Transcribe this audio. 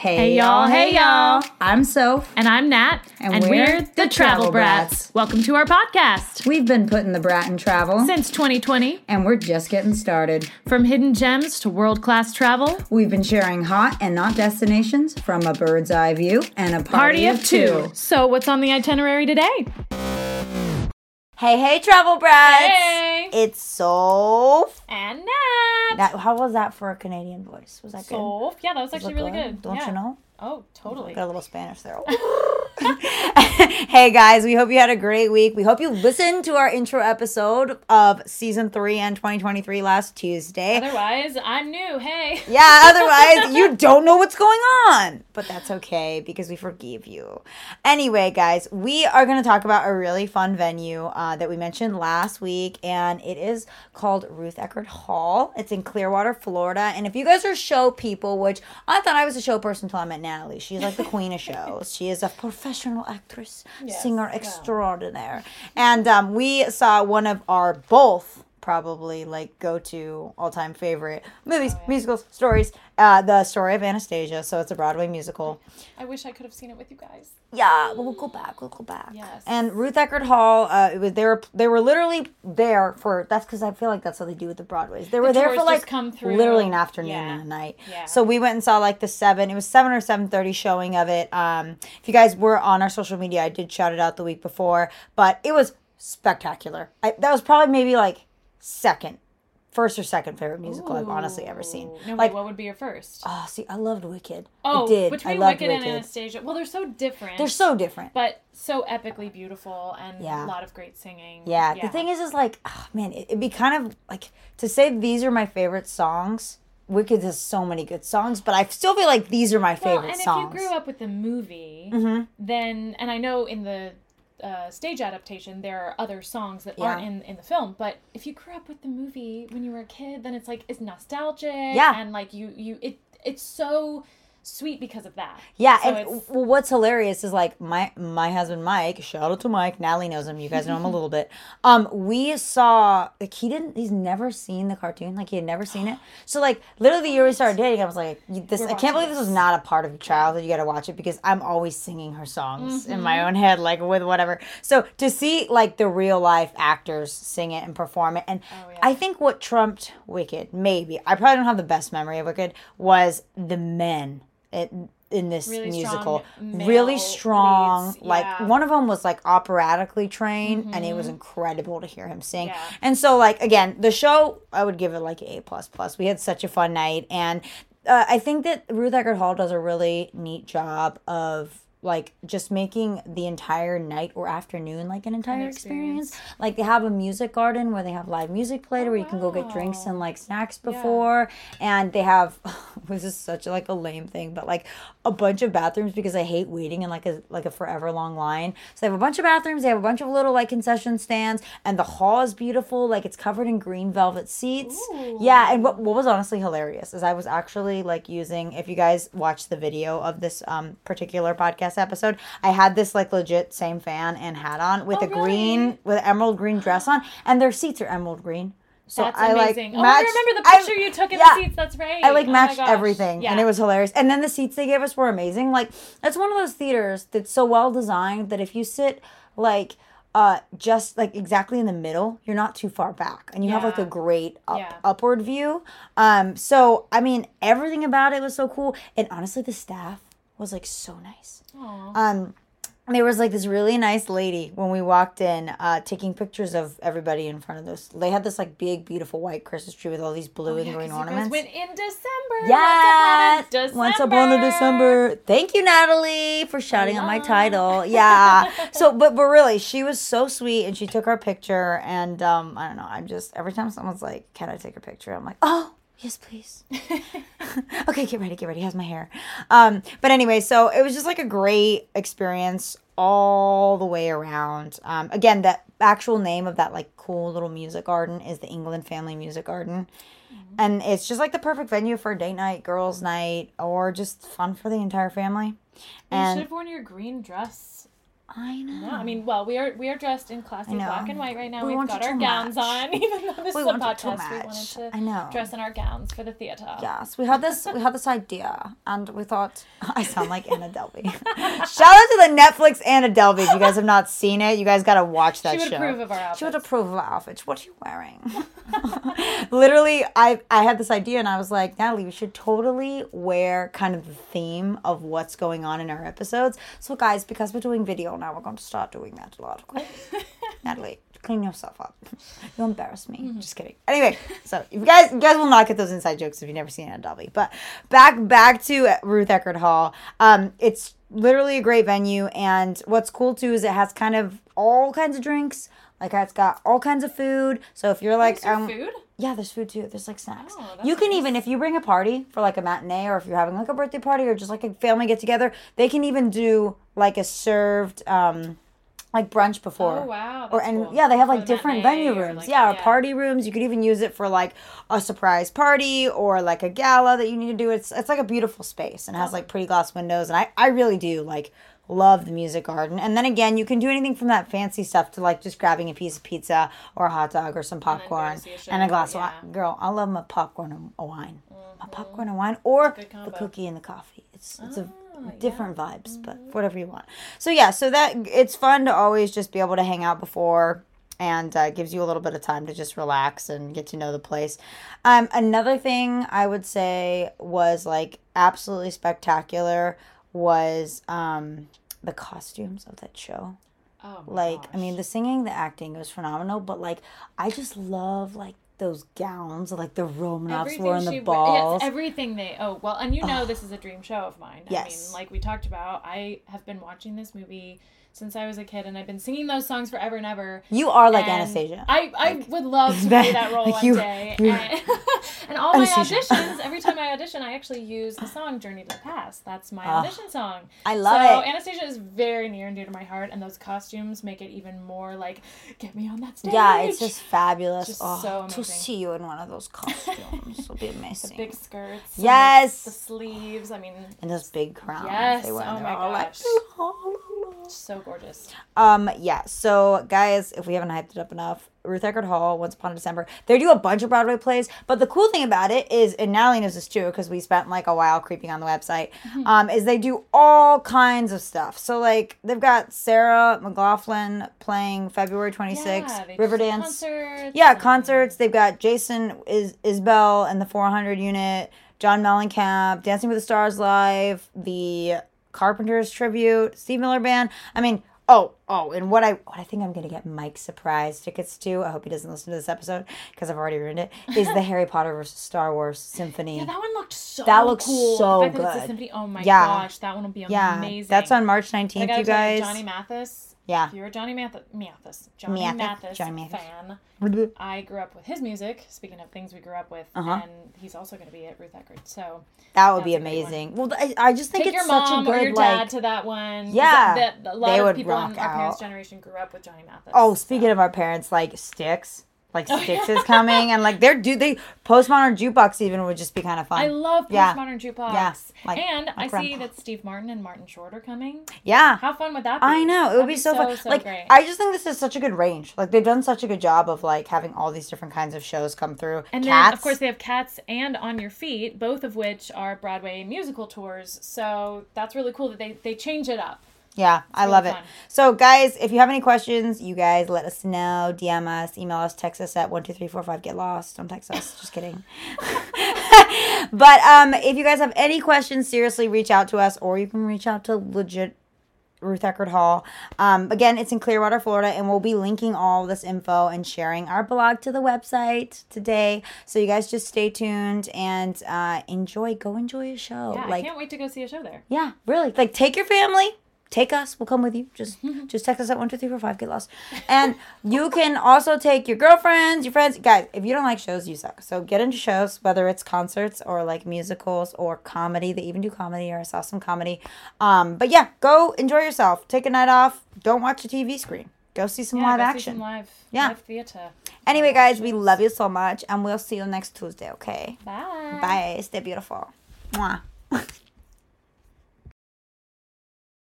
Hey, y'all, hey y'all. I'm Soph. And I'm Nat. And we're the Travel Brats. Welcome to our podcast. We've been putting the brat in travel, Since 2020, and we're just getting started. from hidden gems to world class travel, We've been sharing hot and not destinations from a bird's eye view and a party, party of two. So, what's on the itinerary today? Hey, hey, travel brats! Hey. It's Soph. And Nat. That, how was that for a Canadian voice? Was that good? So, yeah, that was Was actually really good. Don't Yeah. you know? Oh, totally. Got a little Spanish there. hey guys, we hope you had a great week. We hope you listened to our intro episode of season three and 2023 last Tuesday. Otherwise, I'm new. Hey. yeah, otherwise you don't know what's going on. But that's okay because we forgive you. Anyway, guys, we are going to talk about a really fun venue uh, that we mentioned last week, and it is called Ruth Eckerd Hall. It's in Clearwater, Florida. And if you guys are show people, which I thought I was a show person until I met Natalie, she's like the queen of shows. She is a professional actress, singer extraordinaire. And um, we saw one of our both probably like go to all time favorite movies, musicals, stories. Uh, the story of Anastasia. So it's a Broadway musical. I wish I could have seen it with you guys. Yeah, we'll go back. We'll go back. Yes. And Ruth Eckerd Hall. Uh, it was they were they were literally there for. That's because I feel like that's what they do with the Broadways. They were there for like come through. literally an afternoon Yeah. and a night. Yeah. So we went and saw like the seven. It was seven or seven thirty showing of it. Um, if you guys were on our social media, I did shout it out the week before, but it was spectacular. I, that was probably maybe like second, first or second favorite musical I've honestly ever seen. No, like wait, what would be your first? Oh, see, I loved Wicked. oh, I did. between I loved Wicked, Wicked. and Anastasia. Well, they're so different. They're so different. but so epically beautiful and Yeah. a lot of great singing. Yeah, the thing is, is like, oh, man, it, it'd be kind of like to say these are my favorite songs. Wicked has so many good songs, but I still feel like these are my well, favorite and songs. And if you grew up with the movie, Mhm. then and I know in the uh, stage adaptation there are other songs that aren't in in the film, but if you grew up with the movie when you were a kid, then it's like it's nostalgic. Yeah. and like you you it it's so sweet because of that. Yeah, So and well, what's hilarious is like my my husband Mike. Shout out to Mike. Natalie knows him. You guys know him a little bit. Um, we saw like he didn't. He's never seen the cartoon. Like he had never seen it. So like literally the year we started dating, I was like, this. I can't believe this was not a part of your childhood. You got to watch it because I'm always singing her songs in Mm-hmm. my own head, like with whatever. So to see like the real life actors sing it and perform it, and Oh, yeah. I think what trumped Wicked, maybe I probably don't have the best memory of Wicked, was the men. It, in this Really musical strong really strong leads, like yeah. one of them was like operatically trained and it was incredible to hear him sing Yeah. and so like again the show i would give it like a plus plus we had such a fun night and uh, i think that ruth eckerd hall does a really neat job of like just making the entire night or afternoon like an entire experience. experience. Like they have a music garden where they have live music played where you can go get drinks and like snacks before and they have this is such like a lame thing but like a bunch of bathrooms because I hate waiting in like a like a forever long line. So they have a bunch of bathrooms, they have a bunch of little like concession stands and the hall is beautiful like it's covered in green velvet seats. Yeah, and what what was honestly hilarious is I was actually like using if you guys watch the video of this um particular podcast episode, I had this like legit same fan and hat on with Oh, a green with emerald green dress on and their seats are emerald green. So That's I like oh, I remember the I- picture you took in yeah. the seats. That's right. I like Oh matched everything, Yeah. and it was hilarious. And then the seats they gave us were amazing. Like it's one of those theaters that's so well designed that if you sit like uh just like exactly in the middle, you're not too far back, and you have like a great up, Yeah. upward view. Um, so I mean, everything about it was so cool, and honestly, the staff was like so nice. Aw. Um, there was like this really nice lady when we walked in, uh, taking pictures of everybody in front of this. They had this like big, beautiful white Christmas tree with all these blue and Oh, Yeah, green you ornaments. went in December. Yes. Once upon a December. Upon a December. Thank you, Natalie, for shouting out my title. Yeah. so, but but really, she was so sweet, and she took our picture. And um, I don't know. I'm just every time someone's like, "Can I take a picture?" I'm like, "Oh." Yes, please. okay, get ready, get ready. How's my hair? Um, but anyway, so it was just like a great experience all the way around. Um, again, that actual name of that like cool little music garden is the England Family Music Garden. And it's just like the perfect venue for a date night, girls' night, or just fun for the entire family. You should have worn your green dress I know. I mean, well, we are we are dressed in classy black and white right now. We We've got our gowns on, even though this We is a podcast. We wanted to I know. dress in our gowns for the theater. Yes, we had this. We had this idea, and we thought I sound like Anna Delvey. Shout out to the Netflix Anna Delvey. If you guys have not seen it, you guys got to watch that show. She would show. approve of our She would approve of our outfits. What are you wearing? Literally, I I had this idea, and I was like, Natalie, we should totally wear kind of the theme of what's going on in our episodes. So, guys, because we're doing video now, we're going to start doing that a lot. Okay? Natalie, clean yourself up. You embarrass me. Mm-hmm. Just kidding. Anyway, so you guys, you guys will not get those inside jokes if you've never seen Anna Delvey. But back back to Ruth Eckerd Hall. Um, it's literally a great venue, and what's cool too is it has kind of all kinds of drinks. Like it's got all kinds of food. So if you're like, um, food? yeah, there's food too. There's like snacks. Oh, you can nice. even if you bring a party for like a matinee or if you're having like a birthday party or just like a family get together, they can even do like a served um like brunch before. Oh wow. Or and cool. yeah, they have like the different venue rooms. like, yeah, or party rooms. You could even use it for like a surprise party or like a gala that you need to do. It's it's like a beautiful space and has like pretty glass windows and I I really do like love the music garden. And then again, you can do anything from that fancy stuff to like just grabbing a piece of pizza or a hot dog or some popcorn see a show, and a glass yeah. of wine. Girl, I love my popcorn and a wine. My popcorn and wine or the cookie and the coffee. It's it's a Ah, different vibes, but whatever you want. So yeah, so that it's fun to always just be able to hang out before and uh, gives you a little bit of time to just relax and get to know the place. Um, another thing I would say was like absolutely spectacular was um, the costumes of that show Oh my like i mean the singing the acting was phenomenal but like i just love like those gowns like the romanovs wore in the balls Yes, everything they. Oh well, and you know this is a dream show of mine. Yes. I mean, like we talked about, I have been watching this movie since I was a kid, and I've been singing those songs forever and ever. you are like And anastasia I, I would love to play that role like one you- day. you- And, and all my auditions, every time I audition, I actually use the song "Journey to the Past." That's my ah, audition song. I love so it. Anastasia is very near and dear to my heart, and those costumes make it even more like get me on that stage. yeah it's just fabulous Just oh, so to see you in one of those costumes will be amazing the big skirts. Yes. the, the sleeves. I mean, and those big crowns Yes, they wear, oh my all like, gosh. So gorgeous. Um, yeah. So, guys, if we haven't hyped it up enough, Ruth Eckerd Hall, Once Upon a December, they do a bunch of Broadway plays. But the cool thing about it is, and Natalie knows this too, because we spent like a while creeping on the website, Mm-hmm. um, is they do all kinds of stuff. So, like, they've got Sarah McLachlan playing February 26th, Yeah, Riverdance. Concerts. Yeah, concerts. They've got Jason is Isbell and the 400 unit, John Mellencamp, Dancing with the Stars live, the Carpenters tribute, Steve Miller band. I mean, oh, oh, and what I what I think I'm gonna get Mike surprise tickets to. I hope he doesn't listen to this episode because I've already ruined it. Is the Harry Potter versus Star Wars symphony? Yeah, that one looked so That looks cool. so the fact That it's a good. symphony, oh my Yeah. gosh, that one will be yeah, amazing. that's on March 19th, you guys. Johnny Mathis. Yeah. If you're a Johnny Mathis, Mathis, Johnny Mathis, Mathis, Johnny Mathis. fan, I grew up with his music. Speaking of things we grew up with, Uh-huh. and he's also going to be at Ruth Eckerd. So That would be That's a great one. amazing. Well, I, I just think take it's such a mom good or your dad like. to that one. Yeah, that, that- a lot they of would people in rock our parents' generation grew up with Johnny Mathis. Oh, speaking of our parents, like Styx, like oh, Styx is coming, and like they're do they postmodern jukebox even would just be kind of fun. I love Yeah. postmodern jukebox. Yeah, like and I see that Steve Martin and Martin Short are coming. yeah, How fun would that be? I know it would That'd be, so, fun. so like great. I just think this is such a good range. Like they've done such a good job of like having all these different kinds of shows come through. And Cats, then, of course, they have Cats and On Your Feet, both of which are Broadway musical tours. So that's really cool that they, they change it up. Yeah, I really love it. So, guys, if you have any questions, you guys let us know. DM us, email us, text us at one two three four five. Get lost. Don't text us. Just kidding. but um, if you guys have any questions, seriously, reach out to us, or you can reach out to legit Ruth Eckerd Hall. Um, again, it's in Clearwater, Florida, and we'll be linking all this info and sharing our blog to the website today. So you guys just stay tuned and uh, enjoy. Go enjoy a show. Yeah, I can't wait to go see a show there. yeah, really. Like take your family, take us, we'll come with you. Just just text us at one two three four five, get lost. And you can also take your girlfriends, your friends. Guys, if you don't like shows, you suck. So get into shows, whether it's concerts or like musicals or comedy. They even do comedy or I saw some comedy. Um, but yeah, go enjoy yourself. Take a night off. Don't watch a TV screen. Go see some Yeah, live go see action. some live, Yeah. live theater. Anyway, guys, we love you so much and we'll see you next Tuesday, okay? Bye. Bye. Stay beautiful. Mwah.